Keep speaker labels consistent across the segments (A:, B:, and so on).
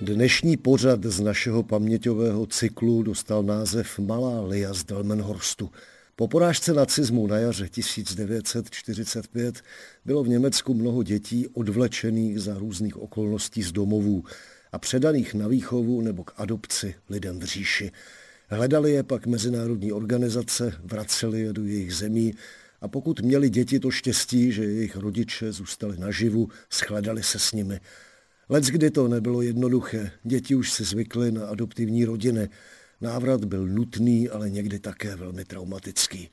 A: Dnešní pořad z našeho paměťového cyklu dostal název Malá Lia z Delmenhorstu. Po porážce nacizmu na jaře 1945 bylo v Německu mnoho dětí odvlečených za různých okolností z domovů a předaných na výchovu nebo k adopci lidem v říši. Hledali je pak mezinárodní organizace, vraceli je do jejich zemí a pokud měli děti to štěstí, že jejich rodiče zůstali naživu, shledali se s nimi. Lec kdy to nebylo jednoduché, děti už si zvykly na adoptivní rodiny. Návrat byl nutný, ale někdy také velmi traumatický.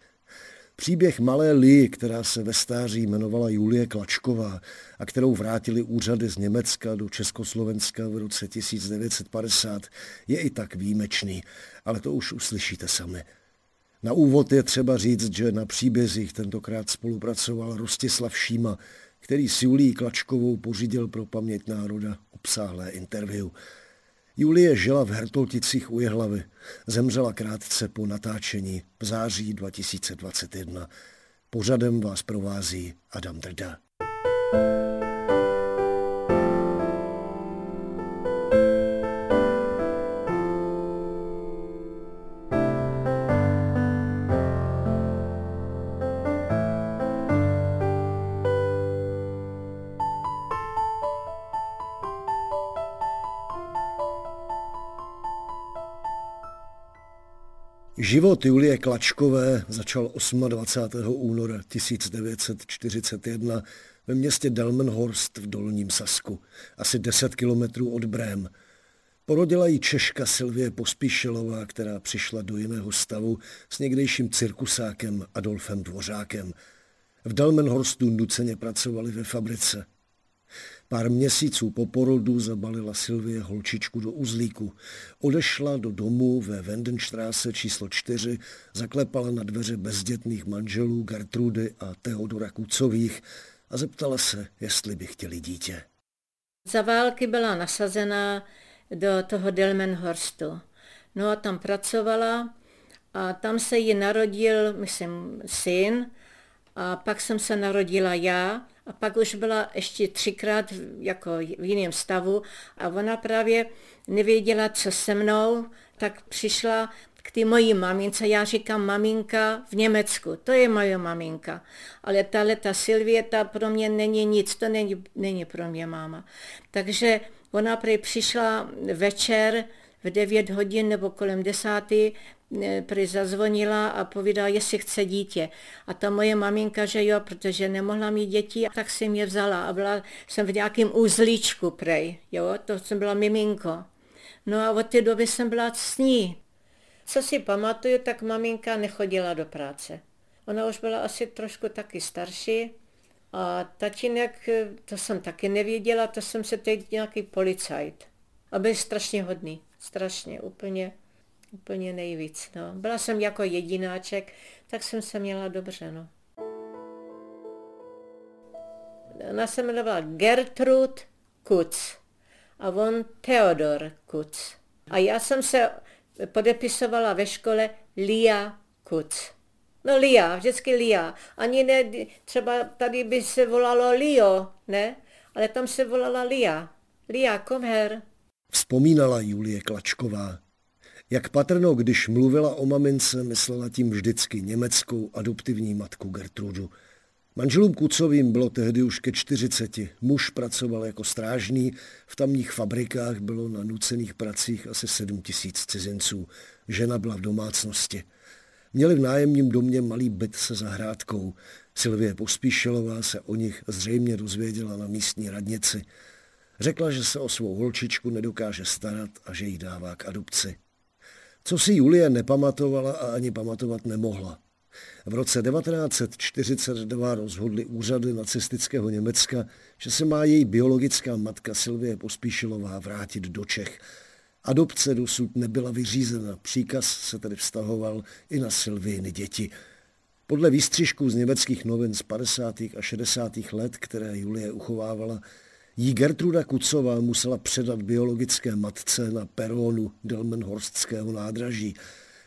A: Příběh malé Lee, která se ve stáří jmenovala Julie Klačková a kterou vrátili úřady z Německa do Československa v roce 1950, je i tak výjimečný, ale to už uslyšíte sami. Na úvod je třeba říct, že na příbězích tentokrát spolupracoval Rostislav Šíma, který s Julí Klačkovou pořídil pro paměť národa obsáhlé interview. Julie žila v Hertolticích u Jehlavy. Zemřela krátce po natáčení v září 2021. Pořadem vás provází Adam Drda. thank you Život Julie Klačkové začal 28. února 1941 ve městě Delmenhorst v Dolním Sasku, asi 10 kilometrů od Brém. Porodila ji Češka Silvie Pospíšilová, která přišla do jiného stavu s někdejším cirkusákem Adolfem Dvořákem. V Delmenhorstu nuceně pracovali ve fabrice. Pár měsíců po porodu zabalila Silvie holčičku do uzlíku. Odešla do domu ve Wendenstraße číslo 4, zaklepala na dveře bezdětných manželů Gertrudy a Teodora Kucových a zeptala se, jestli by chtěli dítě.
B: Za války byla nasazená do toho Delmenhorstu. No a tam pracovala a tam se jí narodil, myslím, syn a pak jsem se narodila já a pak už byla ještě třikrát jako v jiném stavu a ona právě nevěděla, co se mnou, tak přišla k té mojí mamince, já říkám maminka v Německu, to je moje maminka, ale tahle ta Silvie, ta pro mě není nic, to není, není pro mě máma. Takže ona přišla večer v 9 hodin nebo kolem desátý prý zazvonila a povídala, jestli chce dítě. A ta moje maminka, že jo, protože nemohla mít děti, tak si mě vzala a byla jsem v nějakém úzlíčku prej, jo, to jsem byla miminko. No a od té doby jsem byla s ní. Co si pamatuju, tak maminka nechodila do práce. Ona už byla asi trošku taky starší a tatínek, to jsem taky nevěděla, to jsem se teď nějaký policajt. A byl strašně hodný, strašně, úplně úplně nejvíc. No. Byla jsem jako jedináček, tak jsem se měla dobře. No. Ona se jmenovala Gertrud Kutz a on Theodor Kutz. A já jsem se podepisovala ve škole Lia Kutz. No Lia, vždycky Lia. Ani ne, třeba tady by se volalo Lio, ne? Ale tam se volala Lia. Lia, kom her.
A: Vzpomínala Julie Klačková. Jak patrno, když mluvila o mamince, myslela tím vždycky německou adoptivní matku Gertrudu. Manželům Kucovým bylo tehdy už ke 40. Muž pracoval jako strážný, v tamních fabrikách bylo na nucených pracích asi 7 tisíc cizinců. Žena byla v domácnosti. Měli v nájemním domě malý byt se zahrádkou. Silvie Pospíšilová se o nich zřejmě dozvěděla na místní radnici. Řekla, že se o svou holčičku nedokáže starat a že jí dává k adopci co si Julie nepamatovala a ani pamatovat nemohla. V roce 1942 rozhodli úřady nacistického Německa, že se má její biologická matka Silvie Pospíšilová vrátit do Čech. Adopce dosud nebyla vyřízena, příkaz se tedy vztahoval i na Silviny děti. Podle výstřižků z německých novin z 50. a 60. let, které Julie uchovávala, jí Gertruda Kucová musela předat biologické matce na peronu Delmenhorstského nádraží.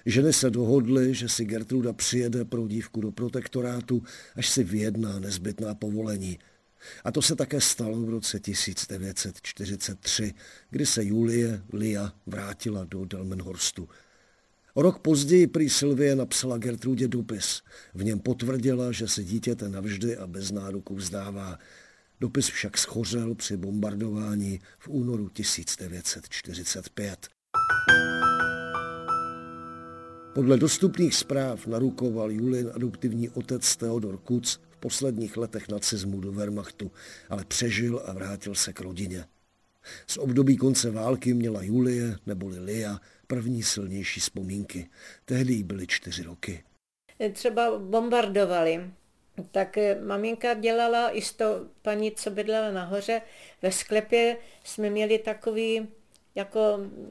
A: Ženy se dohodly, že si Gertruda přijede pro dívku do protektorátu, až si vyjedná nezbytná povolení. A to se také stalo v roce 1943, kdy se Julie Lia vrátila do Delmenhorstu. O rok později prý Sylvie napsala Gertrudě dopis. V něm potvrdila, že se dítěte navždy a bez nároku vzdává. Dopis však schořel při bombardování v únoru 1945. Podle dostupných zpráv narukoval Julin adoptivní otec Theodor Kuc v posledních letech nacismu do Wehrmachtu, ale přežil a vrátil se k rodině. Z období konce války měla Julie neboli Lia první silnější vzpomínky. Tehdy jí byly čtyři roky.
B: Třeba bombardovali. Tak eh, maminka dělala i s to paní, co bydlela nahoře, ve sklepě jsme měli takový jako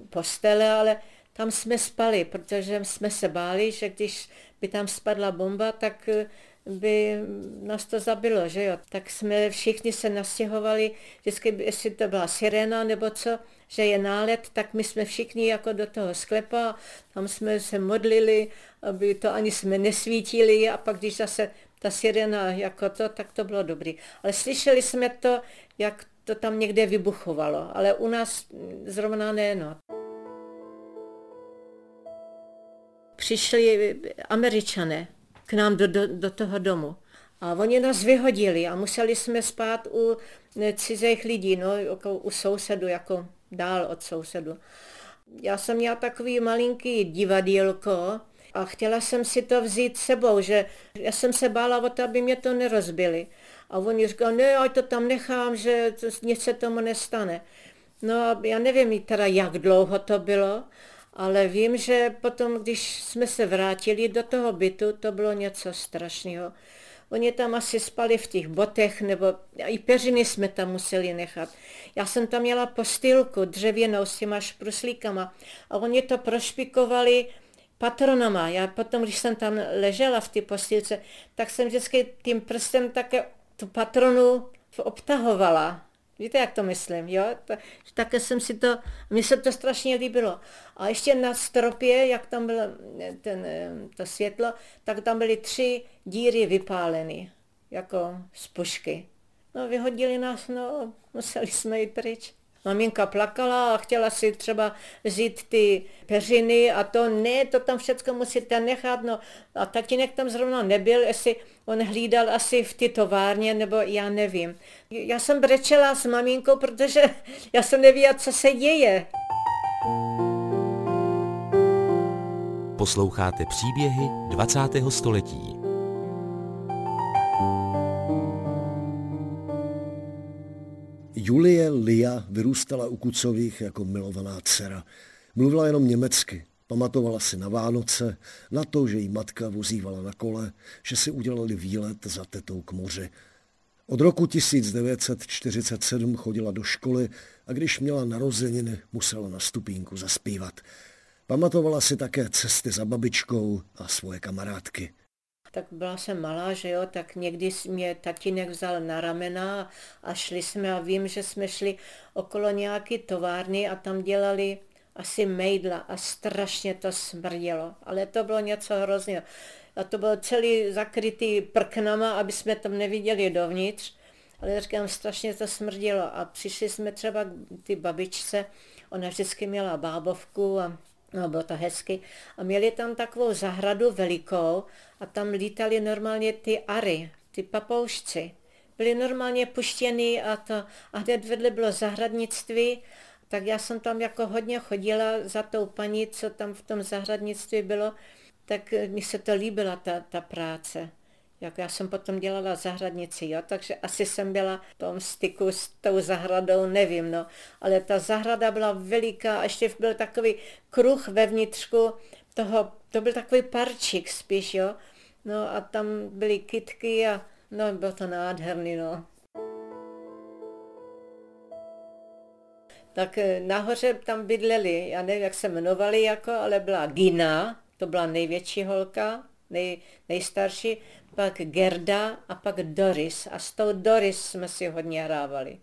B: postele, ale tam jsme spali, protože jsme se báli, že když by tam spadla bomba, tak eh, by nás to zabilo, že jo. Tak jsme všichni se nastěhovali, vždycky, jestli to byla sirena nebo co, že je nálet, tak my jsme všichni jako do toho sklepa, tam jsme se modlili, aby to ani jsme nesvítili a pak když zase ta sirena jako to, tak to bylo dobrý. Ale slyšeli jsme to, jak to tam někde vybuchovalo, ale u nás zrovna ne, no. Přišli američané k nám do, do, do toho domu. A oni nás vyhodili a museli jsme spát u cizích lidí, no, jako u sousedu, jako dál od sousedu. Já jsem měla takový malinký divadílko a chtěla jsem si to vzít sebou, že já jsem se bála o to, aby mě to nerozbili. A oni říkali, ne, ať to tam nechám, že to, nic se tomu nestane. No já nevím teda, jak dlouho to bylo, ale vím, že potom, když jsme se vrátili do toho bytu, to bylo něco strašného. Oni tam asi spali v těch botech, nebo i peřiny jsme tam museli nechat. Já jsem tam měla postýlku dřevěnou s těma špruslíkama a oni to prošpikovali patronama. Já potom, když jsem tam ležela v té postýlce, tak jsem vždycky tím prstem také tu patronu obtahovala. Víte, jak to myslím, jo? Také jsem si to, mně se to strašně líbilo. A ještě na stropě, jak tam bylo ten, to světlo, tak tam byly tři díry vypáleny, jako z pušky. No, vyhodili nás, no, museli jsme jít pryč. Maminka plakala a chtěla si třeba vzít ty peřiny a to ne, to tam všechno musíte nechat. No. A tatínek tam zrovna nebyl, jestli on hlídal asi v ty továrně, nebo já nevím. Já jsem brečela s maminkou, protože já jsem nevěděla, co se děje.
C: Posloucháte příběhy 20. století.
A: Julie Lia vyrůstala u Kucových jako milovaná dcera. Mluvila jenom německy, pamatovala si na Vánoce, na to, že jí matka vozívala na kole, že si udělali výlet za tetou k moři. Od roku 1947 chodila do školy a když měla narozeniny, musela na stupínku zaspívat. Pamatovala si také cesty za babičkou a svoje kamarádky
B: tak byla jsem malá, že jo, tak někdy mě tatínek vzal na ramena a šli jsme a vím, že jsme šli okolo nějaké továrny a tam dělali asi mejdla a strašně to smrdělo, ale to bylo něco hrozného. A to bylo celý zakrytý prknama, aby jsme tam neviděli dovnitř, ale říkám, strašně to smrdělo a přišli jsme třeba k ty babičce, ona vždycky měla bábovku a no bylo to hezky, a měli tam takovou zahradu velikou a tam lítali normálně ty ary, ty papoušci. Byli normálně puštěni a, to, a hned vedle bylo zahradnictví, tak já jsem tam jako hodně chodila za tou paní, co tam v tom zahradnictví bylo, tak mi se to líbila ta, ta práce jak já jsem potom dělala zahradnici, jo, takže asi jsem byla v tom styku s tou zahradou, nevím, no, ale ta zahrada byla veliká a ještě byl takový kruh vevnitřku toho, to byl takový parčík spíš, jo, no a tam byly kytky a no, bylo to nádherný, no. tak eh, nahoře tam bydleli, já nevím, jak se jmenovali, jako, ale byla Gina, to byla největší holka, nej, nejstarší, pak Gerda a pak Doris. A s tou Doris jsme si hodně hrávali.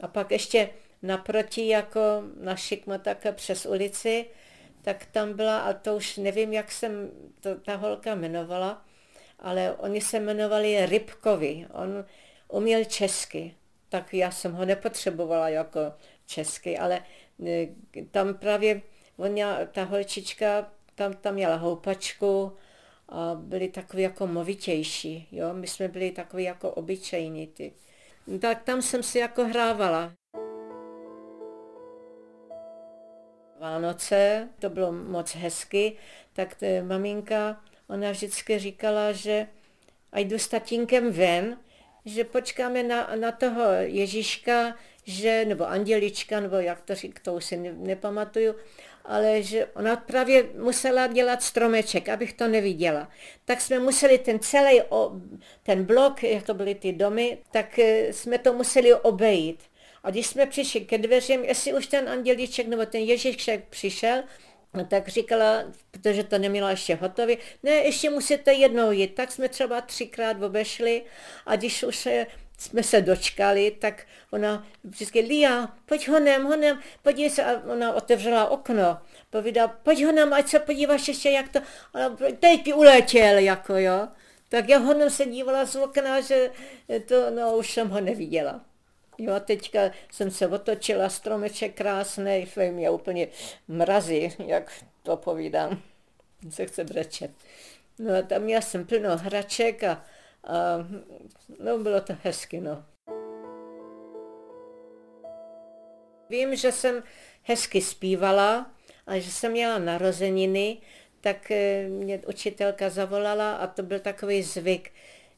B: A pak ještě naproti, jako na Šikmo, tak přes ulici, tak tam byla, a to už nevím, jak jsem to, ta holka jmenovala, ale oni se jmenovali Rybkovi. On uměl česky, tak já jsem ho nepotřebovala jako česky, ale e, tam právě on měl, ta holčička tam, tam měla houpačku byli takový jako movitější, jo, my jsme byli takový jako obyčejní ty. Tak tam jsem si jako hrávala. Vánoce, to bylo moc hezky, tak maminka, ona vždycky říkala, že a jdu s tatínkem ven, že počkáme na, na toho Ježíška, že, nebo Andělička, nebo jak to říct, to už si ne, nepamatuju, ale že ona právě musela dělat stromeček, abych to neviděla. Tak jsme museli ten celý, ten blok, jak to byly ty domy, tak eh, jsme to museli obejít. A když jsme přišli ke dveřím, jestli už ten andělíček nebo ten Ježíšek přišel, tak říkala, protože to neměla ještě hotově, ne, ještě musíte jednou jít. Tak jsme třeba třikrát obešli a když už jsme se dočkali, tak ona vždycky, Lia, pojď honem, honem, podívej se. A ona otevřela okno, povídá, pojď honem, ať se podíváš ještě, jak to, a teď ti uletěl, jako jo. Tak já honem se dívala z okna, že to, no už jsem ho neviděla. Jo, teďka jsem se otočila, stromeček krásný, fej mě úplně mrazí, jak to povídám. Se chce brečet. No a tam já jsem plno hraček a, a no bylo to hezky, no. Vím, že jsem hezky zpívala a že jsem měla narozeniny, tak eh, mě učitelka zavolala a to byl takový zvyk,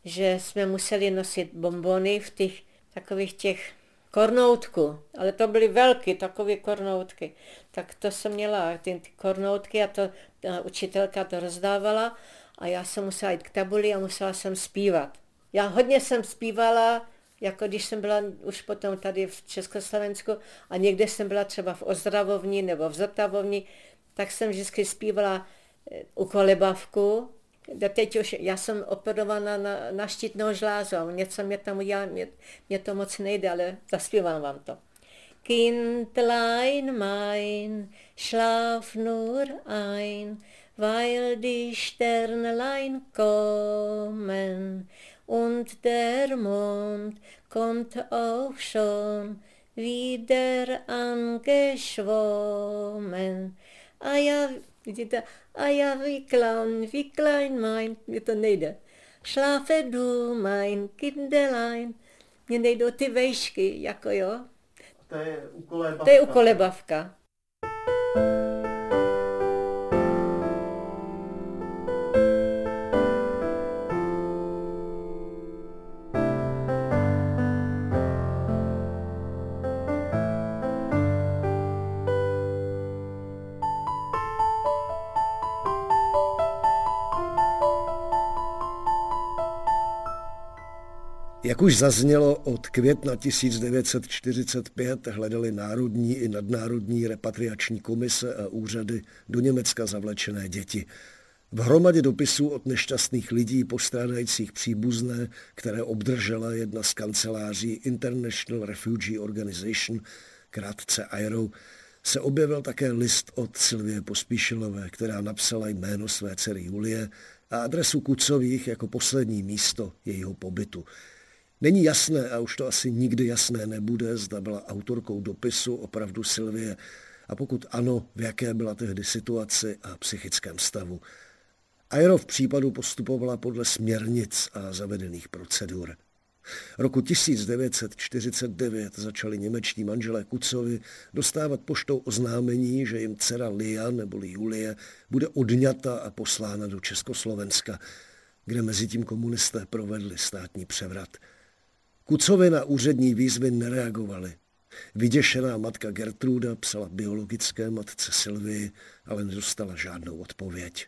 B: že jsme museli nosit bombony v těch takových těch kornoutku, ale to byly velké takové kornoutky. Tak to jsem měla ty, ty kornoutky a to ta učitelka to rozdávala a já jsem musela jít k tabuli a musela jsem zpívat. Já hodně jsem zpívala, jako když jsem byla už potom tady v Československu a někde jsem byla třeba v Ozdravovni nebo v Zotavovni, tak jsem vždycky zpívala eh, u kolebavku teď už, já jsem operovaná na, na štítnou žlázu, něco mě tam udělá, mě, mě to moc nejde, ale zaspívám vám to. Kindlein mein, schlaf nur ein, weil die Sternlein kommen und der Mond kommt auch schon wieder angeschwommen. A já Vidíte? A já vyklan, vyklein mein, mě to nejde. Schlafe du mein Kindelein. Mně nejdou ty vejšky, jako jo.
A: To je ukolebavka.
B: To je ukolebavka.
A: Jak už zaznělo, od května 1945 hledali národní i nadnárodní repatriační komise a úřady do Německa zavlečené děti. V hromadě dopisů od nešťastných lidí postrádajících příbuzné, které obdržela jedna z kanceláří International Refugee Organization, krátce IRO, se objevil také list od Silvie Pospíšilové, která napsala jméno své dcery Julie a adresu Kucových jako poslední místo jejího pobytu. Není jasné, a už to asi nikdy jasné nebude, zda byla autorkou dopisu opravdu Silvie a pokud ano, v jaké byla tehdy situaci a psychickém stavu. Aero v případu postupovala podle směrnic a zavedených procedur. Roku 1949 začali němečtí manželé Kucovi dostávat poštou oznámení, že jim dcera Lia neboli Julie bude odňata a poslána do Československa, kde mezi tím komunisté provedli státní převrat – Kucovi na úřední výzvy nereagovali. Vyděšená matka Gertruda psala biologické matce Sylvii, ale nedostala žádnou odpověď.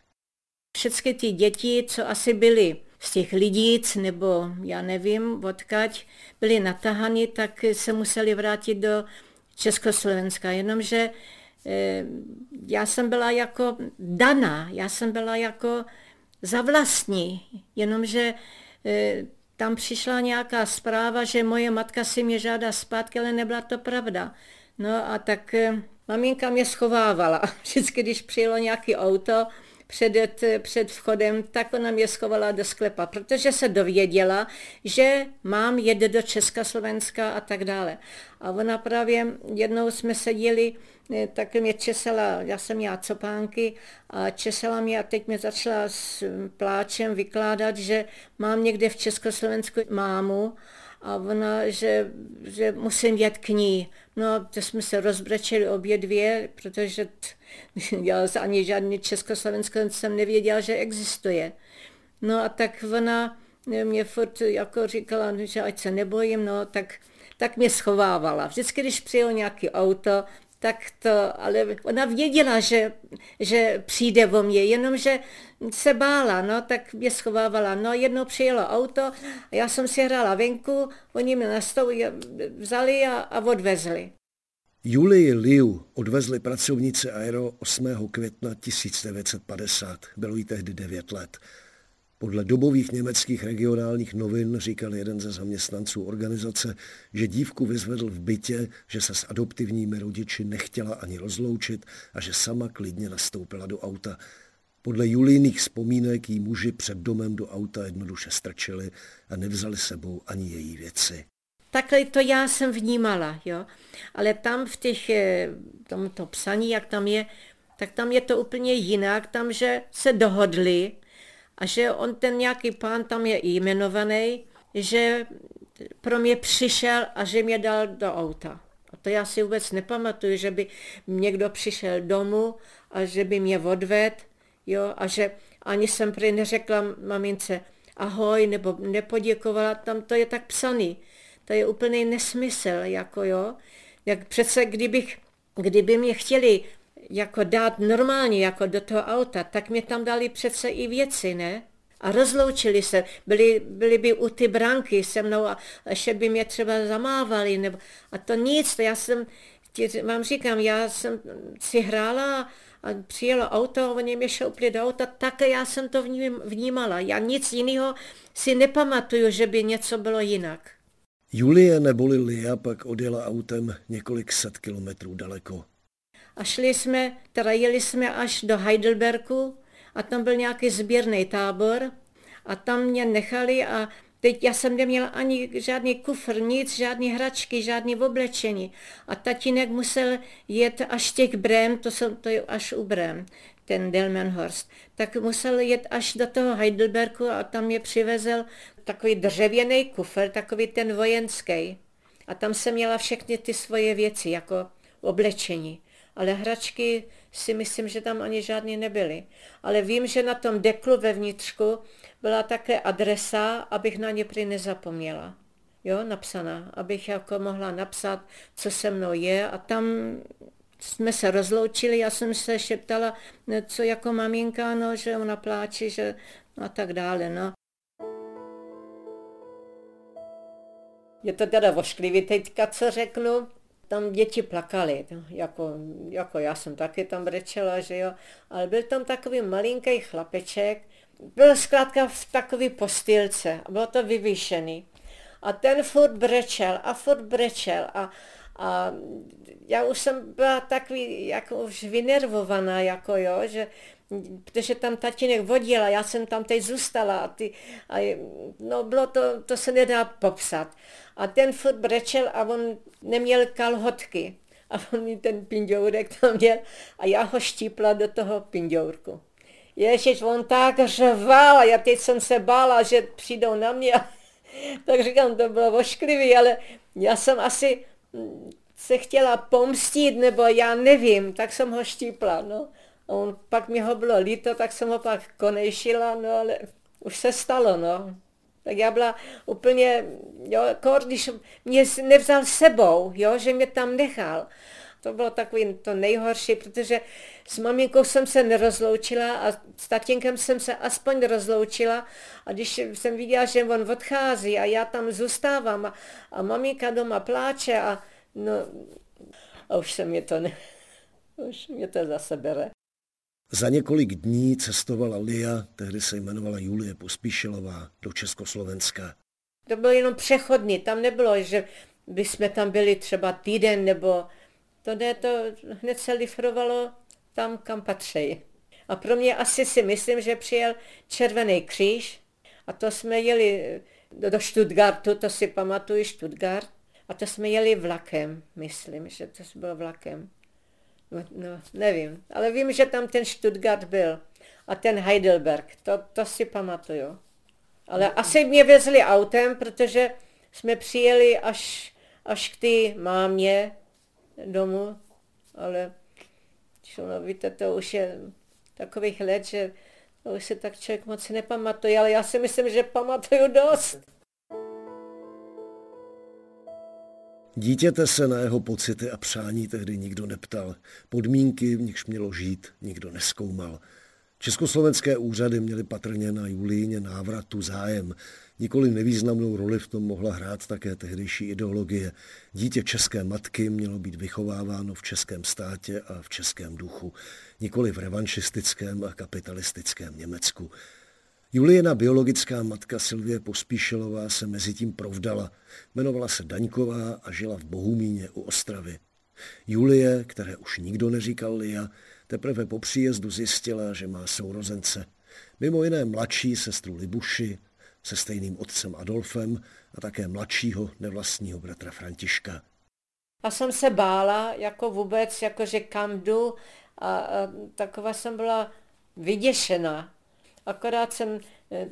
B: Všechny ty děti, co asi byly z těch lidíc, nebo já nevím, odkaď byly natahany, tak se museli vrátit do Československá, jenomže eh, já jsem byla jako daná, já jsem byla jako za vlastní, jenomže eh, tam přišla nějaká zpráva, že moje matka si mě žádá zpátky, ale nebyla to pravda. No a tak eh, maminka mě schovávala. Vždycky, když přijelo nějaký auto, před, před vchodem, tak ona mě schovala do sklepa, protože se dověděla, že mám jet do Československa a tak dále. A ona právě jednou jsme seděli, eh, tak mě česala, já jsem měla copánky a česala mě a teď mě začala s pláčem vykládat, že mám někde v Československu mámu a ona, že, že musím jet k ní. No, to jsme se rozbrečeli obě dvě, protože t, já ani žádný Československo jsem nevěděla, že existuje. No a tak ona mě furt jako říkala, že ať se nebojím, no tak, tak mě schovávala. Vždycky, když přijel nějaký auto, tak to, ale ona věděla, že, že přijde o mě, jenomže se bála, no, tak mě schovávala. No, jednou přijelo auto, já jsem si hrála venku, oni mě nastavili, vzali a, a odvezli.
A: Julii Liu odvezli pracovnice Aero 8. května 1950. Bylo jí tehdy 9 let. Podle dobových německých regionálních novin říkal jeden ze zaměstnanců organizace, že dívku vyzvedl v bytě, že se s adoptivními rodiči nechtěla ani rozloučit a že sama klidně nastoupila do auta. Podle Julíných vzpomínek jí muži před domem do auta jednoduše strčili a nevzali sebou ani její věci.
B: Takhle to já jsem vnímala, jo. Ale tam v těch, eh, tomto psaní, jak tam je, tak tam je to úplně jinak, tam, že se dohodli a že on ten nějaký pán tam je jmenovaný, že pro mě přišel a že mě dal do auta. A to já si vůbec nepamatuju, že by někdo přišel domů a že by mě odvedl, jo, a že ani jsem prý neřekla mamince ahoj, nebo nepoděkovala, tam to je tak psaný. To je úplný nesmysl, jako jo. Jak přece, kdybych, kdyby mě chtěli jako dát normálně jako do toho auta, tak mě tam dali přece i věci, ne? A rozloučili se, byli, byli by u ty branky se mnou a ještě by mě třeba zamávali, nebo, a to nic, to já jsem, vám říkám, já jsem si hrála a přijelo auto, oni mě šoupli do auta, tak já jsem to vnímala. Já nic jiného si nepamatuju, že by něco bylo jinak.
A: Julie neboli Lia pak odjela autem několik set kilometrů daleko.
B: A šli jsme, teda jeli jsme až do Heidelbergu a tam byl nějaký sběrný tábor a tam mě nechali a teď já jsem neměla ani žádný kufr, nic, žádný hračky, žádný oblečení. A tatínek musel jet až těch Brém, to, jsou, to je až u Brém, ten Delmenhorst, tak musel jet až do toho Heidelbergu a tam mě přivezl takový dřevěný kufr, takový ten vojenský. A tam jsem měla všechny ty svoje věci, jako oblečení. Ale hračky si myslím, že tam ani žádné nebyly. Ale vím, že na tom deklu ve vnitřku byla také adresa, abych na ně prý nezapomněla. Jo, napsaná, abych jako mohla napsat, co se mnou je a tam jsme se rozloučili, já jsem se šeptala, co jako maminka, no, že ona pláče, že a tak dále, no. Je to teda vošklivý teďka, co řeknu, tam děti plakaly, jako, jako já jsem taky tam brečela, že jo, ale byl tam takový malinký chlapeček, byl zkrátka v takový postýlce bylo to vyvýšený. A ten furt brečel a furt brečel a, a já už jsem byla takový jako už vynervovaná, jako jo, že protože tam tatínek vodil a já jsem tam teď zůstala a, ty, a no bylo to, to se nedá popsat. A ten furt brečel a on neměl kalhotky. A on mi ten pindourek tam měl a já ho štípla do toho pindourku. Ježiš, on tak řval a já teď jsem se bála, že přijdou na mě. tak říkám, to bylo ošklivý, ale já jsem asi se chtěla pomstit, nebo já nevím, tak jsem ho štípla, no. A on, pak mi ho bylo líto, tak jsem ho pak konejšila, no ale už se stalo, no. Tak já byla úplně, jo, jako když mě nevzal sebou, jo, že mě tam nechal. To bylo takový to nejhorší, protože s maminkou jsem se nerozloučila a s tatínkem jsem se aspoň rozloučila a když jsem viděla, že on odchází a já tam zůstávám a, a maminka doma pláče a no, A už se mě to, ne, už mě to zase bere.
A: Za několik dní cestovala Lia, tehdy se jmenovala Julie Pospíšilová, do Československa.
B: To bylo jenom přechodný, tam nebylo, že bychom tam byli třeba týden, nebo to ne, to hned se lifrovalo tam, kam patří. A pro mě asi si myslím, že přijel Červený kříž a to jsme jeli do Stuttgartu, to si pamatuju, Stuttgart. A to jsme jeli vlakem, myslím, že to bylo vlakem. No, no, nevím, ale vím, že tam ten Stuttgart byl a ten Heidelberg, to, to si pamatuju. Ale asi mě vezli autem, protože jsme přijeli až, až k té mámě domů, ale no, víte, to už je takových let, že to už se tak člověk moc nepamatuje, ale já si myslím, že pamatuju dost.
A: Dítěte se na jeho pocity a přání tehdy nikdo neptal. Podmínky, v nichž mělo žít, nikdo neskoumal. Československé úřady měly patrně na Julíně návratu zájem. Nikoli nevýznamnou roli v tom mohla hrát také tehdejší ideologie. Dítě české matky mělo být vychováváno v českém státě a v českém duchu, nikoli v revanšistickém a kapitalistickém Německu. Juliena biologická matka Silvie Pospíšilová se mezi tím provdala. Jmenovala se Daňková a žila v Bohumíně u Ostravy. Julie, které už nikdo neříkal Lia, teprve po příjezdu zjistila, že má sourozence. Mimo jiné mladší sestru Libuši, se stejným otcem Adolfem a také mladšího nevlastního bratra Františka.
B: A jsem se bála, jako vůbec, jako že kam jdu a, a taková jsem byla vyděšená. Akorát jsem, eh,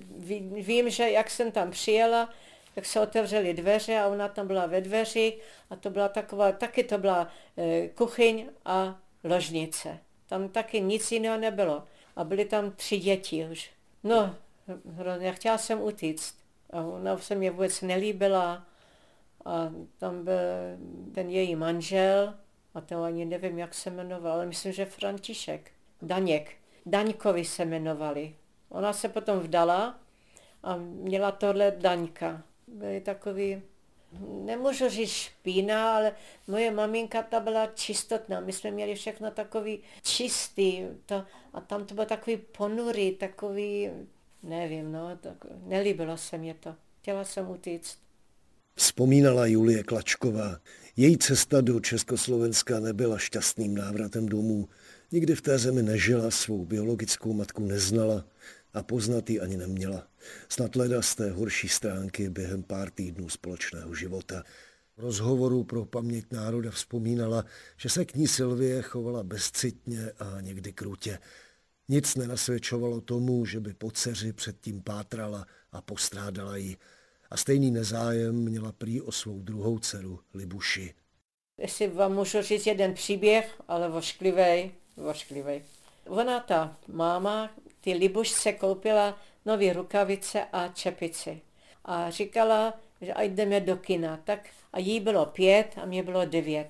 B: vím, že jak jsem tam přijela, tak se otevřely dveře a ona tam byla ve dveři a to byla taková, taky to byla eh, kuchyň a ložnice. Tam taky nic jiného nebylo. A byly tam tři děti už. No, hrozně, chtěla jsem utíct. A ona se mě vůbec nelíbila. A tam byl ten její manžel, a to ani nevím, jak se jmenoval, ale myslím, že František. Daněk. Daňkovi se jmenovali. Ona se potom vdala a měla tohle Daňka. Byli takový, nemůžu říct špína, ale moje maminka ta byla čistotná. My jsme měli všechno takový čistý to, a tam to bylo takový ponurý, takový, nevím, no, tak, nelíbilo se mě to. Chtěla jsem utíct.
A: Vzpomínala Julie Klačková. Její cesta do Československa nebyla šťastným návratem domů. Nikdy v té zemi nežila, svou biologickou matku neznala a poznat ji ani neměla. Snad leda z té horší stránky během pár týdnů společného života. V rozhovoru pro paměť národa vzpomínala, že se k ní Silvie chovala bezcitně a někdy krutě. Nic nenasvědčovalo tomu, že by po dceři předtím pátrala a postrádala ji. A stejný nezájem měla prý o svou druhou dceru, Libuši.
B: Jestli vám můžu říct jeden příběh, ale vošklivej, vošklivej. Ona, ta máma, ty Libušce koupila nové rukavice a čepici. A říkala, že ať jdeme do kina. Tak a jí bylo pět a mě bylo devět.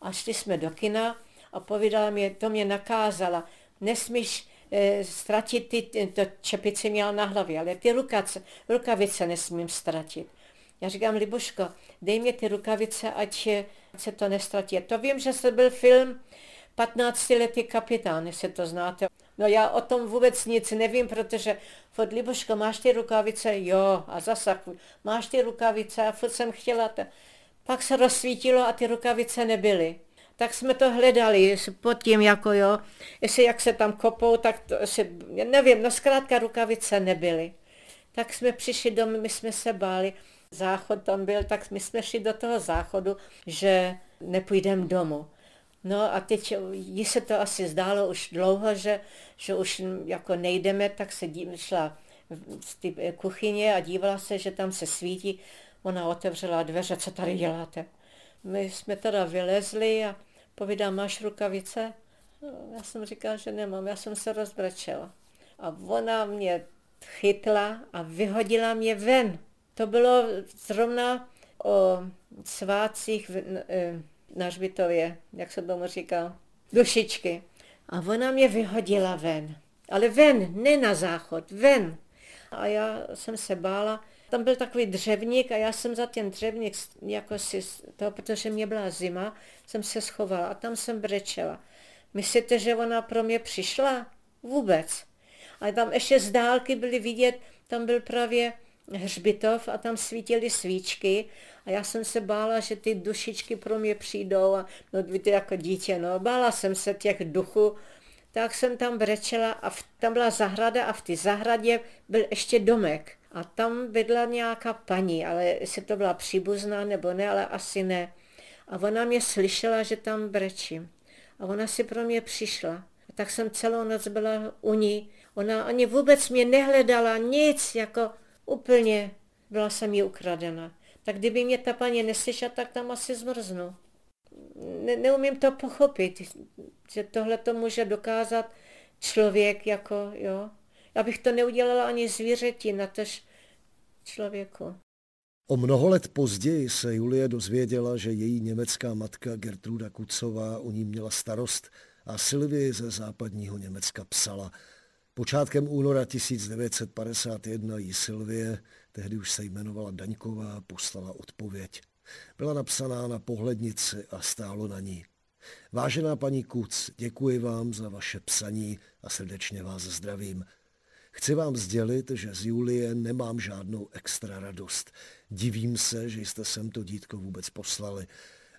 B: A šli jsme do kina a povídala mě, to mě nakázala, nesmíš e, ztratit ty, to čepici měla na hlavě, ale ty rukace, rukavice nesmím ztratit. Já říkám, Libuško, dej mě ty rukavice, ať se to nestratí. To vím, že to byl film 15-letý kapitán, jestli to znáte. No já o tom vůbec nic nevím, protože furt Libuško, máš ty rukavice? Jo, a zase máš ty rukavice? A furt jsem chtěla. To. Pak se rozsvítilo a ty rukavice nebyly. Tak jsme to hledali pod tím, jako jo, jestli jak se tam kopou, tak to, jestli, nevím, no zkrátka rukavice nebyly. Tak jsme přišli domů, my jsme se báli, záchod tam byl, tak my jsme šli do toho záchodu, že nepůjdeme domů. No a teď jí se to asi zdálo už dlouho, že, že už jako nejdeme, tak se dí, šla z té kuchyně a dívala se, že tam se svítí. Ona otevřela dveře, co tady děláte? My jsme teda vylezli a povídá, máš rukavice? No, já jsem říkala, že nemám, já jsem se rozbrečela. A ona mě chytla a vyhodila mě ven. To bylo zrovna o svácích na Žbitově, jak se tomu říká, dušičky. A ona mě vyhodila ven. Ale ven, ne na záchod, ven. A já jsem se bála, Tam byl takový dřevník a já jsem za ten dřevník, jako si, to, protože mě byla zima, jsem se schovala a tam jsem brečela. Myslíte, že ona pro mě přišla? Vůbec. A tam ještě z dálky byly vidět, tam byl právě hřbitov a tam svítily svíčky a já jsem se bála, že ty dušičky pro mě přijdou a no víte, jako dítě, no, bála jsem se těch duchů, tak jsem tam brečela a v, tam byla zahrada a v té zahradě byl ještě domek. A tam bydla nějaká paní, ale jestli to byla příbuzná nebo ne, ale asi ne. A ona mě slyšela, že tam brečím. A ona si pro mě přišla. A tak jsem celou noc byla u ní. Ona ani vůbec mě nehledala, nic, jako úplně byla jsem jí ukradena. Tak kdyby mě ta paní neslyšela, tak tam asi zmrznu. Ne, neumím to pochopit, že tohle to může dokázat člověk jako, jo. Já bych to neudělala ani zvířeti, natož člověku.
A: O mnoho let později se Julie dozvěděla, že její německá matka Gertruda Kucová o ní měla starost a Sylvie ze západního Německa psala. Počátkem února 1951 jí Sylvie, tehdy už se jmenovala Daňková, poslala odpověď. Byla napsaná na pohlednici a stálo na ní. Vážená paní Kuc, děkuji vám za vaše psaní a srdečně vás zdravím. Chci vám sdělit, že z Julie nemám žádnou extra radost. Divím se, že jste sem to dítko vůbec poslali.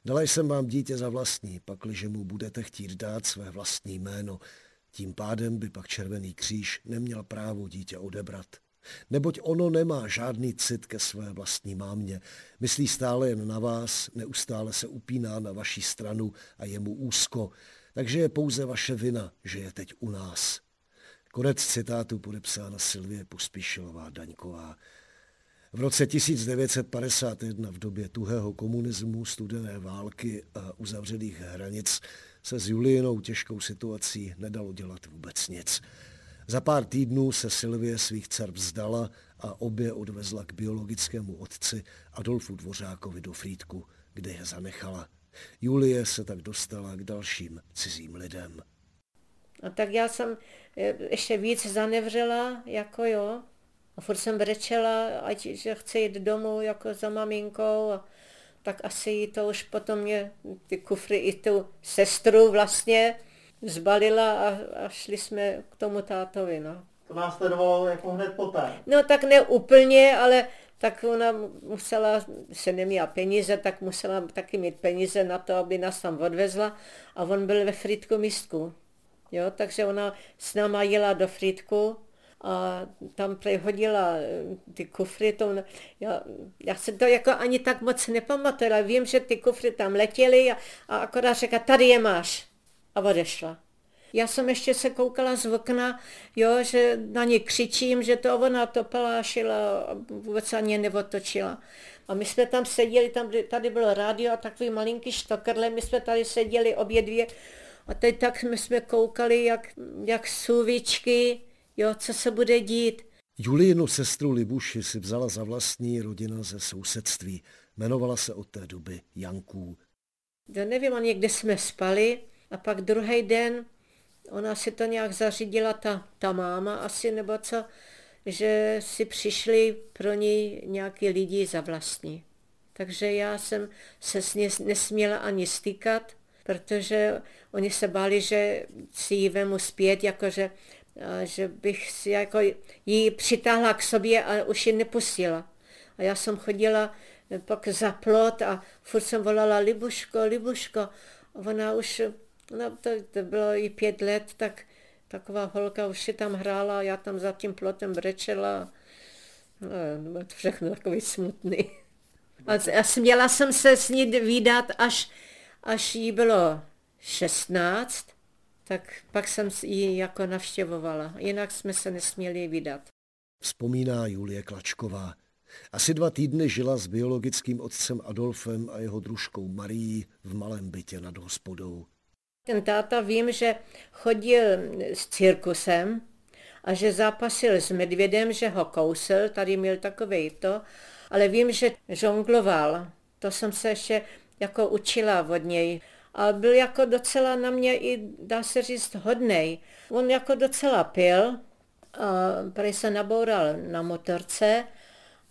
A: Dala jsem vám dítě za vlastní, pakliže mu budete chtít dát své vlastní jméno. Tím pádem by pak Červený kříž neměl právo dítě odebrat. Neboť ono nemá žádný cit ke své vlastní mámě. Myslí stále jen na vás, neustále se upíná na vaší stranu a je mu úzko. Takže je pouze vaše vina, že je teď u nás. Konec citátu podepsána Silvie Pospíšilová Daňková. V roce 1951 v době tuhého komunismu, studené války a uzavřených hranic se s Juliinou těžkou situací nedalo dělat vůbec nic. Za pár týdnů se Silvie svých dcer vzdala a obě odvezla k biologickému otci Adolfu Dvořákovi do Frýdku, kde je zanechala. Julie se tak dostala k dalším cizím lidem.
B: A tak já jsem eh, ještě víc zanevřela, jako jo. A furt jsem brečela, ať, že chci jít domů jako za maminkou. A tak asi to už potom mě ty kufry i tu sestru vlastně zbalila a, a šli jsme k tomu tátovi, no.
D: To následovalo jako hned poté?
B: No tak ne úplně, ale tak ona musela, se neměla peníze, tak musela taky mít peníze na to, aby nás tam odvezla a on byl ve Fritku místku. Jo, takže ona s náma jela do Fritku a tam hodila eh, ty kufry, to, já, já se to jako ani tak moc nepamatuju, ale vím, že ty kufry tam letěly a, a akorát řekla, tady je máš. A odešla. Já jsem ještě se koukala z okna, jo, že na ně křičím, že to ona to palášila a vůbec ani neotočila. A my jsme tam seděli, tam, tady bylo rádio a takový malinký štokrle, my jsme tady seděli obě dvě a teď tak my jsme koukali, jak, jak suvičky, jo, co se bude dít.
A: Julínu sestru Libuši si vzala za vlastní rodina ze sousedství. Jmenovala se od té doby Janků.
B: To nevím, ani kde jsme spali a pak druhý den ona si to nějak zařídila, ta, ta máma asi nebo co, že si přišli pro ní nějaký lidi za vlastní. Takže já jsem se s ní nesměla ani stýkat, protože oni se báli, že si ji vemu zpět, jakože že bych si jako ji přitáhla k sobě a už ji nepustila. A já jsem chodila pak za plot a furt jsem volala Libuško, Libuško. A ona už, no to, to bylo i pět let, tak taková holka už si tam hrála, já tam za tím plotem brečela. No, to všechno takový smutný. A, a směla jsem se s ní výdat, až, až jí bylo 16 tak pak jsem ji jako navštěvovala. Jinak jsme se nesměli vydat.
A: Vzpomíná Julie Klačková. Asi dva týdny žila s biologickým otcem Adolfem a jeho družkou Marií v malém bytě nad hospodou.
B: Ten táta vím, že chodil s cirkusem a že zápasil s medvědem, že ho kousl, tady měl takový to, ale vím, že žongloval. To jsem se ještě jako učila od něj a byl jako docela na mě i, dá se říct, hodnej. On jako docela pil, a prý se naboural na motorce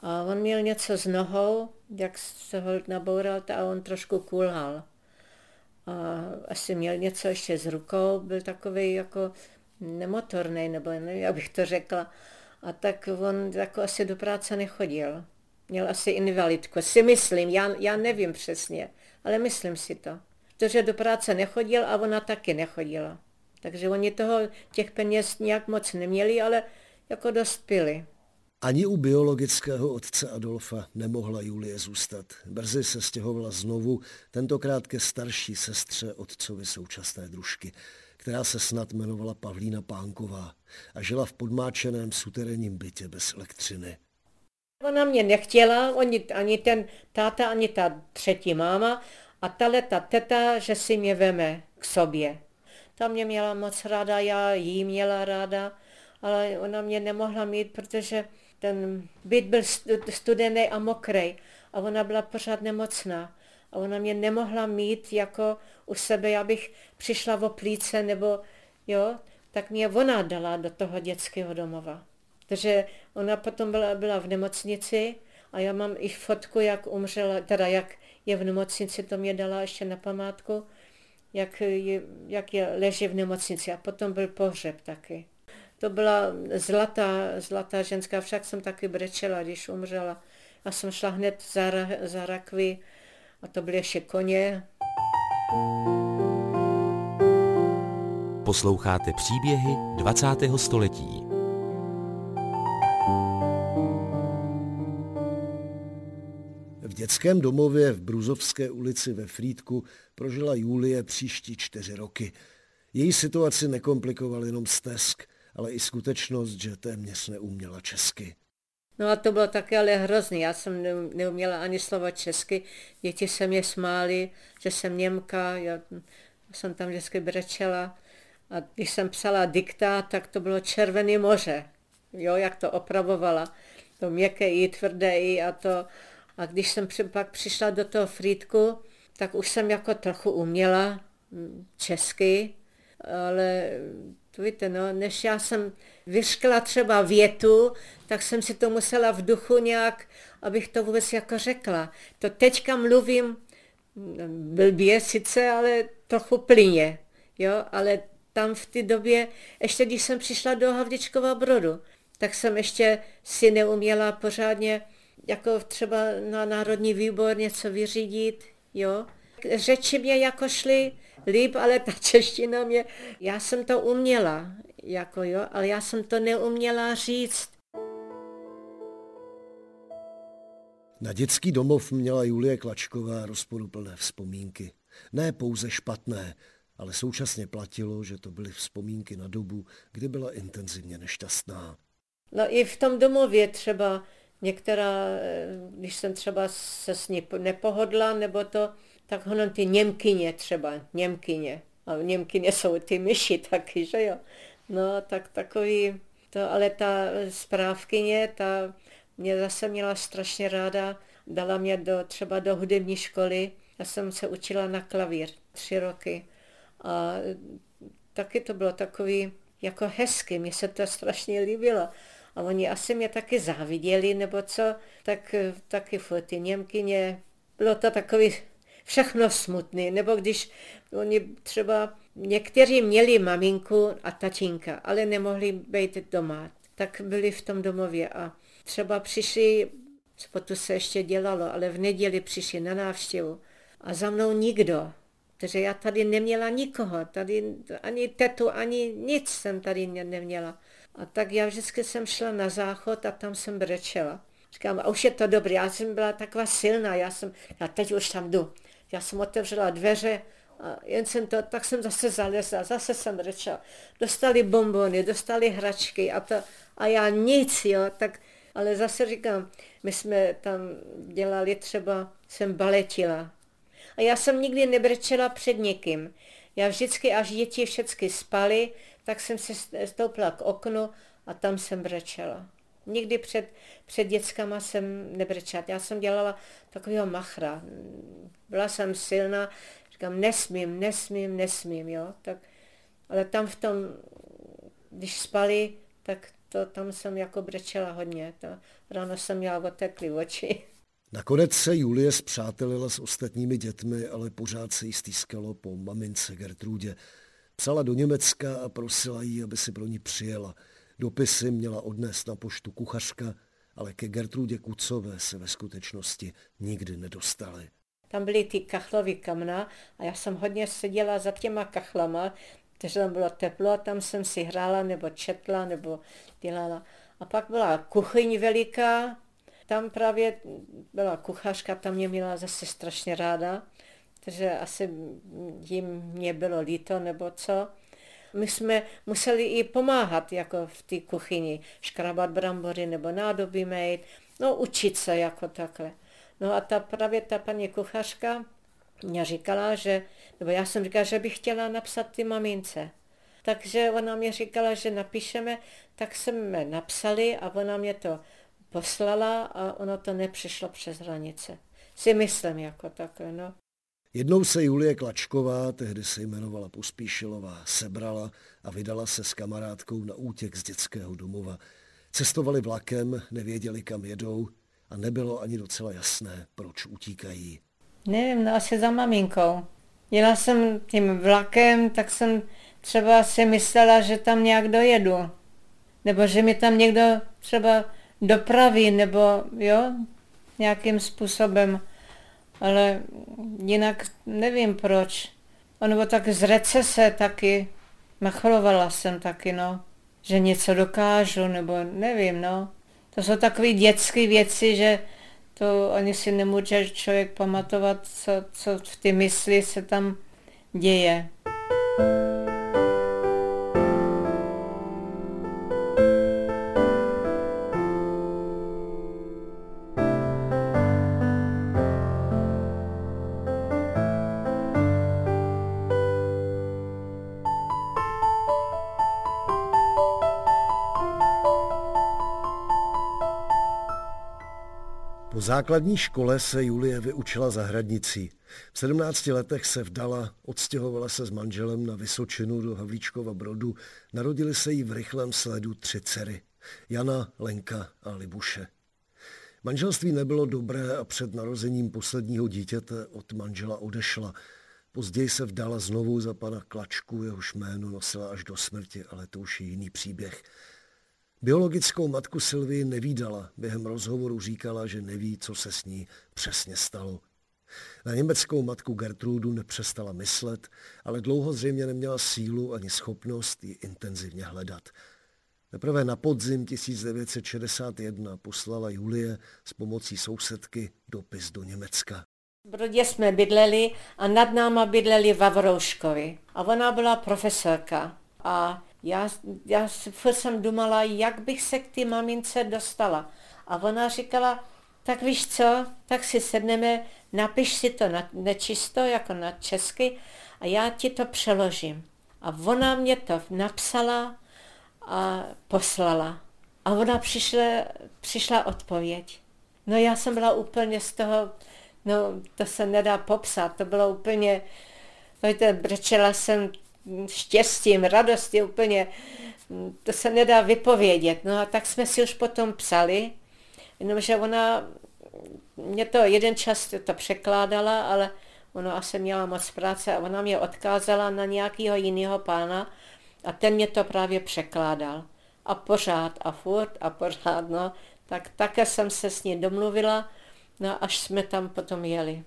B: A on měl něco s nohou, jak se ho naboural, a on trošku kulhal. A asi měl něco ještě s rukou, byl takový jako nemotorný, nebo nevím, jak bych to řekla. A tak on jako asi do práce nechodil. Měl asi invalidku, si myslím, já, já nevím přesně, ale myslím si to. Protože do práce nechodil a ona taky nechodila. Takže oni toho, těch peněz nějak moc neměli, ale jako dost pili.
A: Ani u biologického otce Adolfa nemohla Julie zůstat. Brzy se stěhovala znovu, tentokrát ke starší sestře otcovi současné družky, která se snad jmenovala Pavlína Pánková a žila v podmáčeném suterénním bytě bez elektřiny.
B: Ona mě nechtěla, oni, ani ten táta, ani ta třetí máma a ta teta, že si mě veme k sobě. Ta mě měla moc ráda, já jí měla ráda, ale ona mě nemohla mít, protože ten byt byl studený a mokrý a ona byla pořád nemocná. A ona mě nemohla mít jako u sebe, abych přišla v oplíce nebo jo, tak mě ona dala do toho dětského domova. Takže ona potom byla, byla v nemocnici a já mám i fotku, jak umřela, teda jak je v nemocnici, to mě dala ještě na památku, jak je, jak je leží v nemocnici a potom byl pohřeb taky. To byla zlatá, zlatá ženská, však jsem taky brečela, když umřela. Já jsem šla hned za, za rakvy a to byly ještě koně.
C: Posloucháte příběhy 20. století.
A: Dětském domově v Bruzovské ulici ve Frýdku prožila Julie příští čtyři roky. Její situaci nekomplikoval jenom stesk, ale i skutečnost, že téměř neuměla česky.
B: No a to bylo také ale hrozný. Já jsem neuměla ani slovo česky. Děti se mě smály, že jsem Němka, já jsem tam vždycky brečela. A když jsem psala diktát, tak to bylo Červený moře. Jo, jak to opravovala. To měkké i, tvrdé i a to. A když jsem pak přišla do toho Frýdku, tak už jsem jako trochu uměla mm, česky, ale to víte, no, než já jsem vyškla třeba větu, tak jsem si to musela v duchu nějak, abych to vůbec jako řekla. To teďka mluvím blbě sice, ale trochu plyně, jo, ale tam v té době, ještě když jsem přišla do Havličkova Brodu, tak jsem ještě si neuměla pořádně jako třeba na Národní výbor něco vyřídit, jo. Řeči mě jako šly líp, ale ta čeština mě, já jsem to uměla, jako jo, ale já jsem to neuměla říct.
A: Na dětský domov měla Julie Klačková rozporuplné vzpomínky. Ne pouze špatné, ale současně platilo, že to byly vzpomínky na dobu, kdy byla intenzivně nešťastná.
B: No i v tom domově třeba některá, eh, když jsem třeba se s ní nepohodla, nebo to, tak ono ty Němkyně třeba, Němkyně. A Němkyně jsou ty myši taky, že jo. No, tak takový, to, ale ta správkyně, ta mě zase měla strašně ráda, dala mě do, třeba do hudební školy. Já jsem se učila na klavír tři roky. A taky to bylo takový jako hezky, mně se to strašně líbilo. A oni asi mě taky záviděli, nebo co, tak taky furt ty Němkyně. Bylo to takový všechno smutný, nebo když oni třeba, někteří měli maminku a tatínka, ale nemohli být doma, tak byli v tom domově a třeba přišli, spotu se ještě dělalo, ale v neděli přišli na návštěvu a za mnou nikdo, protože já tady neměla nikoho, tady ani tetu, ani nic jsem tady neměla. A tak já vždycky jsem šla na záchod a tam jsem brečela. Říkám, a už je to dobré, já jsem byla taková silná, já jsem, já teď už tam jdu. Já jsem otevřela dveře a jen jsem to, tak jsem zase zalezla, zase jsem brečela. Dostali bombony, dostali hračky a to, a já nic, jo, tak, ale zase říkám, my jsme tam dělali třeba, jsem baletila. A já jsem nikdy nebrečela před někým. Já vždycky, až děti všechny spaly, tak jsem se stoupila k oknu a tam jsem brečela. Nikdy před, před dětskama jsem nebrečela. Já jsem dělala takového machra. Byla jsem silná, říkám, nesmím, nesmím, nesmím, jo. Tak, ale tam v tom, když spali, tak to tam jsem jako brečela hodně. To ráno jsem měla oteklý oči.
A: Nakonec se Julie zpřátelila s ostatními dětmi, ale pořád se jí stýskalo po mamince Gertrudě. Psala do Německa a prosila jí, aby si pro ní přijela. Dopisy měla odnést na poštu kuchařka, ale ke Gertrudě Kucové se ve skutečnosti nikdy nedostali.
B: Tam byly ty kachlový kamna a já jsem hodně seděla za těma kachlama, takže tam bylo teplo a tam jsem si hrála nebo četla nebo dělala. A pak byla kuchyň veliká, tam právě byla kuchařka, tam mě měla zase strašně ráda, takže asi jim mě bylo líto nebo co. My jsme museli i pomáhat jako v té kuchyni, škrabat brambory nebo nádoby mít, no učit se jako takhle. No a ta právě ta paní kuchařka mě říkala, že, nebo já jsem říkala, že bych chtěla napsat ty mamince. Takže ona mě říkala, že napíšeme, tak jsme napsali a ona mě to poslala a ono to nepřišlo přes hranice. Si myslím jako takhle, no.
A: Jednou se Julie Klačková, tehdy se jmenovala Pospíšilová, sebrala a vydala se s kamarádkou na útěk z dětského domova. Cestovali vlakem, nevěděli, kam jedou a nebylo ani docela jasné, proč utíkají.
B: Nevím, no asi za maminkou. Jela jsem tím vlakem, tak jsem třeba si myslela, že tam nějak dojedu. Nebo že mi tam někdo třeba dopraví, nebo jo, nějakým způsobem. Ale jinak nevím proč. Ono tak z recese taky, machlovala jsem taky, no. Že něco dokážu, nebo nevím, no. To jsou takové dětské věci, že to ani si nemůže člověk pamatovat, co, co v té mysli se tam děje.
A: Po základní škole se Julie vyučila zahradnicí. V 17 letech se vdala, odstěhovala se s manželem na Vysočinu do Havlíčkova Brodu. Narodili se jí v rychlém sledu tři dcery. Jana, Lenka a Libuše. Manželství nebylo dobré a před narozením posledního dítěte od manžela odešla. Později se vdala znovu za pana Klačku, jehož jméno nosila až do smrti, ale to už je jiný příběh. Biologickou matku Sylvii nevídala. Během rozhovoru říkala, že neví, co se s ní přesně stalo. Na německou matku Gertrudu nepřestala myslet, ale dlouho zřejmě neměla sílu ani schopnost ji intenzivně hledat. Teprve na podzim 1961 poslala Julie s pomocí sousedky dopis do Německa.
B: V Brodě jsme bydleli a nad náma bydleli Vavrouškovi. A ona byla profesorka. A já, já furt jsem dumala, jak bych se k té mamince dostala. A ona říkala, tak víš co, tak si sedneme, napiš si to na, nečisto, jako na česky, a já ti to přeložím. A ona mě to napsala a poslala. A ona přišla, přišla odpověď. No já jsem byla úplně z toho, no to se nedá popsat, to bylo úplně, víte, brečela jsem štěstím, radostí úplně, to se nedá vypovědět. No a tak jsme si už potom psali, jenomže ona, mě to jeden čas to překládala, ale ona asi měla moc práce a ona mě odkázala na nějakého jiného pána a ten mě to právě překládal. A pořád a furt a pořád, no. Tak také jsem se s ní domluvila, no až jsme tam potom jeli.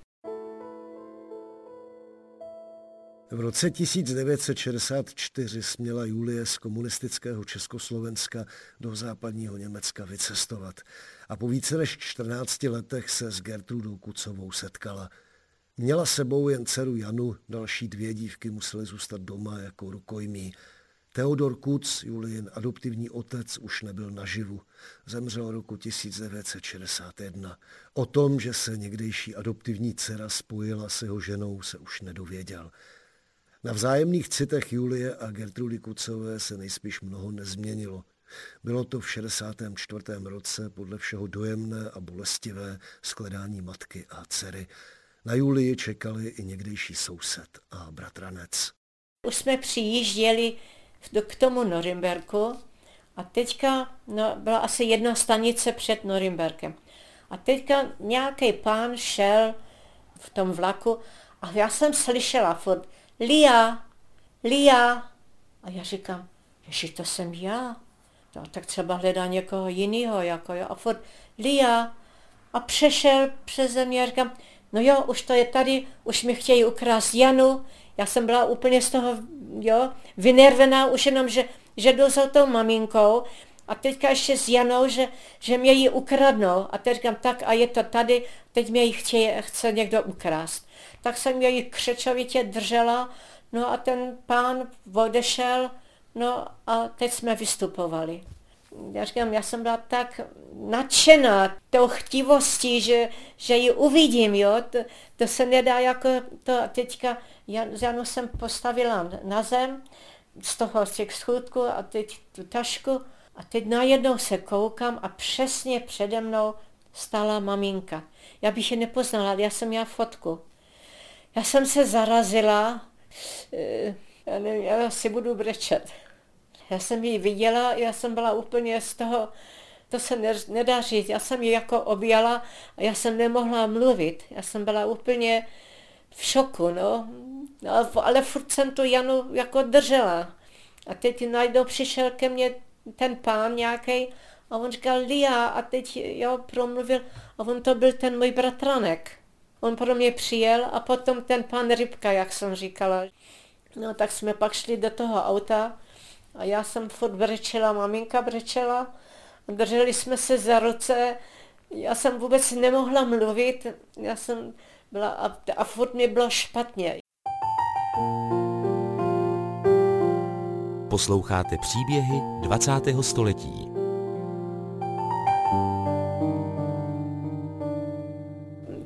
A: V roce 1964 směla Julie z komunistického Československa do západního Německa vycestovat a po více než 14 letech se s Gertrudou Kucovou setkala. Měla sebou jen dceru Janu, další dvě dívky musely zůstat doma jako rukojmí. Teodor Kuc, Julien adoptivní otec, už nebyl naživu. Zemřel roku 1961. O tom, že se někdejší adoptivní dcera spojila s jeho ženou, se už nedověděl. Na vzájemných citech Julie a Gertrudy Kucové se nejspíš mnoho nezměnilo. Bylo to v 64. roce podle všeho dojemné a bolestivé skledání matky a dcery. Na Julii čekali i někdejší soused a bratranec.
B: Už jsme přijížděli k tomu Norimberku A teďka no, byla asi jedna stanice před Norimberkem. A teďka nějaký pán šel v tom vlaku a já jsem slyšela furt Lia, Lia. A já říkám, že to jsem já. No, tak třeba hledá někoho jiného, jako jo. A furt Lia. A přešel přes mě a říkám, no jo, už to je tady, už mi chtějí ukrást Janu. Já jsem byla úplně z toho, jo, vynervená už jenom, že, že jdu za tou maminkou a teďka ještě s Janou, že, že mě ji ukradnou. A teď říkám, tak a je to tady, teď mě ji chce někdo ukrást. Tak jsem ji křečovitě držela, no a ten pán odešel, no a teď jsme vystupovali. Já říkám, já jsem byla tak nadšená tou chtivostí, že, že ji uvidím, jo, to, to se nedá jako to teďka, Janu jsem postavila na zem, z toho z těch schůdků a teď tu tašku a teď najednou se koukám a přesně přede mnou stála maminka. Já bych je nepoznala, já jsem měla fotku. Já jsem se zarazila, eh, já, nevím, já si budu brečet. Já jsem ji viděla, já jsem byla úplně z toho, to se ne, nedá říct, já jsem ji jako objala a já jsem nemohla mluvit. Já jsem byla úplně v šoku, no. no ale furt jsem tu Janu jako držela. A teď najednou přišel ke mně ten pán nějaký a on říkal Lia a teď jo, promluvil a on to byl ten můj bratranek. On pro mě přijel a potom ten pan Rybka, jak jsem říkala. No tak jsme pak šli do toho auta a já jsem furt brečela, maminka brečela, drželi jsme se za ruce, já jsem vůbec nemohla mluvit, já jsem byla a, a furt mi bylo špatně.
C: Posloucháte příběhy 20. století.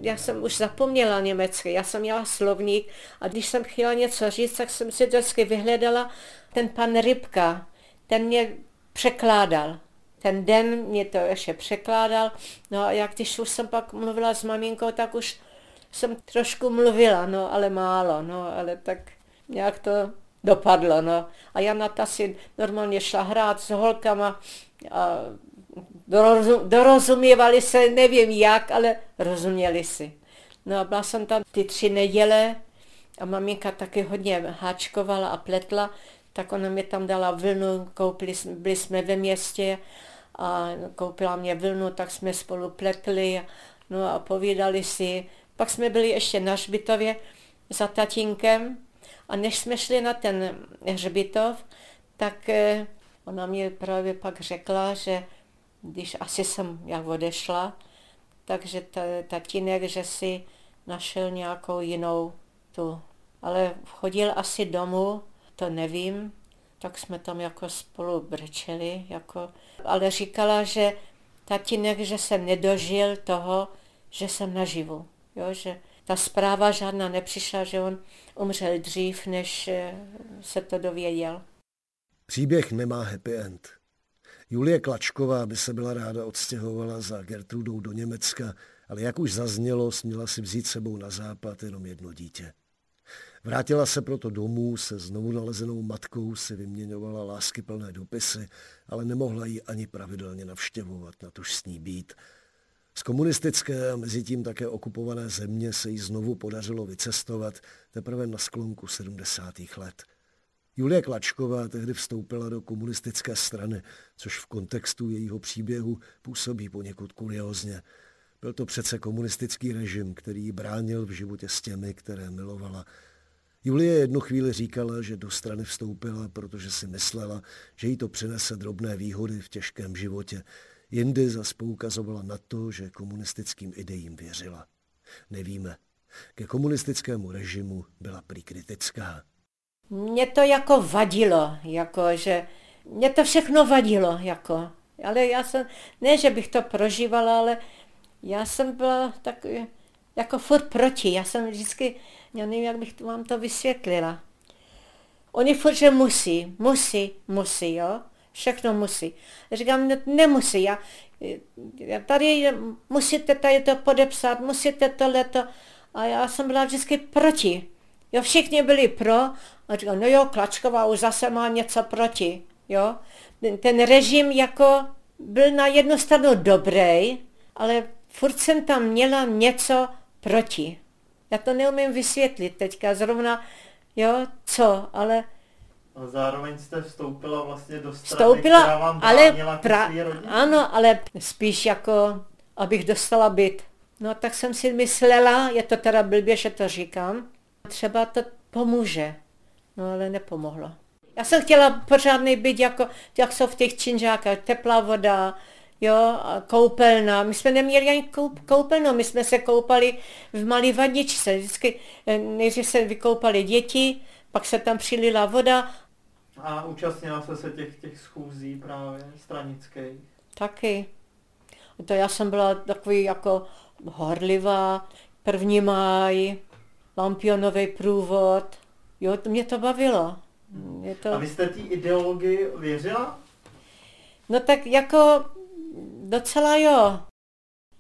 B: Já jsem už zapomněla německy, já jsem měla slovník a když jsem chtěla něco říct, tak jsem si vždycky vyhledala ten pan Rybka, ten mě překládal. Ten den mě to ještě překládal. No a jak když už jsem pak mluvila s maminkou, tak už jsem trošku mluvila, no ale málo, no ale tak nějak to dopadlo, no. A Jana ta si normálně šla hrát s holkama a dorozum, dorozuměvali se, nevím jak, ale rozuměli si. No a byla jsem tam ty tři neděle a maminka taky hodně háčkovala a pletla, tak ona mi tam dala vlnu, koupili, byli jsme ve městě a koupila mě vlnu, tak jsme spolu pletli no a povídali si. Pak jsme byli ještě na Žbitově za tatínkem a než jsme šli na ten hřbitov, tak eh, ona mi právě pak řekla, že když asi jsem jak odešla, takže tatínek, že si našel nějakou jinou tu. Ale chodil asi domů, to nevím, tak jsme tam jako spolu brečeli, jako, ale říkala, že tatínek, že se nedožil toho, že jsem naživu, jo, že ta zpráva žádná nepřišla, že on umřel dřív, než eh, se to dověděl.
A: Příběh nemá happy end. Julie Klačková by se byla ráda odstěhovala za Gertrudou do Německa, ale jak už zaznělo, směla si vzít sebou na západ jenom jedno dítě. Vrátila se proto domů, se znovu nalezenou matkou si vyměňovala láskyplné dopisy, ale nemohla ji ani pravidelně navštěvovat, na tož s ní být – z komunistické a mezi tím také okupované země se jí znovu podařilo vycestovat teprve na sklonku 70. let. Julie Klačková tehdy vstoupila do komunistické strany, což v kontextu jejího příběhu působí poněkud kuriózně. Byl to přece komunistický režim, který ji bránil v životě s těmi, které milovala. Julie jednu chvíli říkala, že do strany vstoupila, protože si myslela, že jí to přinese drobné výhody v těžkém životě. Jindy zas poukazovala na to, že komunistickým idejím věřila. Nevíme. Ke komunistickému režimu byla prý kritická.
B: Mě to jako vadilo, jako že mě to všechno vadilo, jako. Ale já jsem, ne, že bych to prožívala, ale já jsem byla tak jako furt proti. Já jsem vždycky, já nevím, jak bych to vám to vysvětlila. Oni furt, že musí, musí, musí, jo všechno musí. Říkám, ne, nemusí, já, já tady musíte tady to podepsat, musíte tohleto. A já jsem byla vždycky proti. Jo, všichni byli pro. A říkám, no jo, Klačková už zase má něco proti. Jo? Ten režim jako byl na jednu stranu dobrý, ale furt jsem tam měla něco proti. Já to neumím vysvětlit teďka zrovna, jo, co, ale...
D: A zároveň jste vstoupila vlastně do strany,
B: vstoupila,
D: která vám
B: ale
D: pra,
B: Ano, ale spíš jako, abych dostala byt. No tak jsem si myslela, je to teda blbě, že to říkám, třeba to pomůže. No ale nepomohlo. Já jsem chtěla pořádný byt, jako, jak jsou v těch činžákách, teplá voda, jo, koupelna. My jsme neměli ani koup, koupelnu, my jsme se koupali v malé vaničce. Vždycky eh, nejdřív se vykoupali děti, pak se tam přilila voda.
D: A účastnila se se těch, těch schůzí právě stranických?
B: Taky. To já jsem byla takový jako horlivá, první máj, lampionový průvod. Jo, to mě to bavilo.
D: Je to... A vy jste té ideologii věřila?
B: No tak jako docela jo.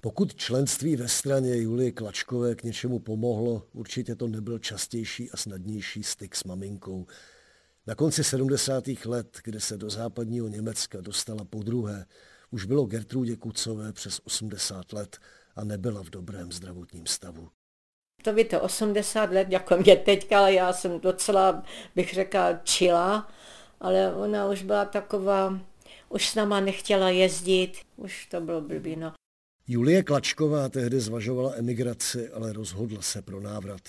A: Pokud členství ve straně Julie Klačkové k něčemu pomohlo, určitě to nebyl častější a snadnější styk s maminkou. Na konci 70. let, kde se do západního Německa dostala po druhé, už bylo Gertrudě Kucové přes 80 let a nebyla v dobrém zdravotním stavu.
B: To to 80 let, jako mě teďka, ale já jsem docela, bych řekla, čila, ale ona už byla taková, už s náma nechtěla jezdit, už to bylo blbý, no.
A: Julie Klačková tehdy zvažovala emigraci, ale rozhodla se pro návrat.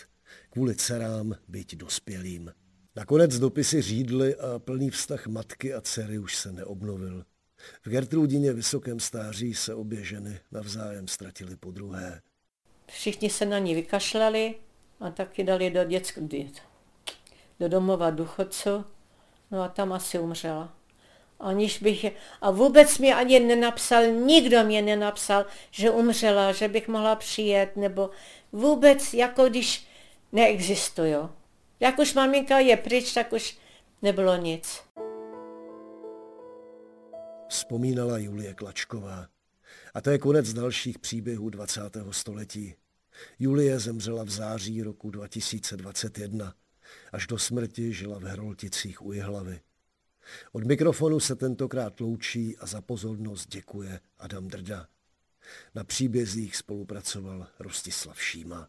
A: Kvůli dcerám byť dospělým. Nakonec dopisy řídly a plný vztah matky a dcery už se neobnovil. V Gertrudině vysokém stáří se obě ženy navzájem ztratili po druhé.
B: Všichni se na ní vykašlali a taky dali do dětsk, do domova důchodců, no a tam asi umřela. Aniž bych, a vůbec mi ani nenapsal, nikdo mě nenapsal, že umřela, že bych mohla přijet, nebo vůbec, jako když neexistují. Jak už maminka je pryč, tak už nebylo nic.
A: Vzpomínala Julie Klačková. A to je konec dalších příběhů 20. století. Julie zemřela v září roku 2021. Až do smrti žila v Herolticích u Jihlavy. Od mikrofonu se tentokrát loučí a za pozornost děkuje Adam Drda. Na příbězích spolupracoval Rostislav Šíma.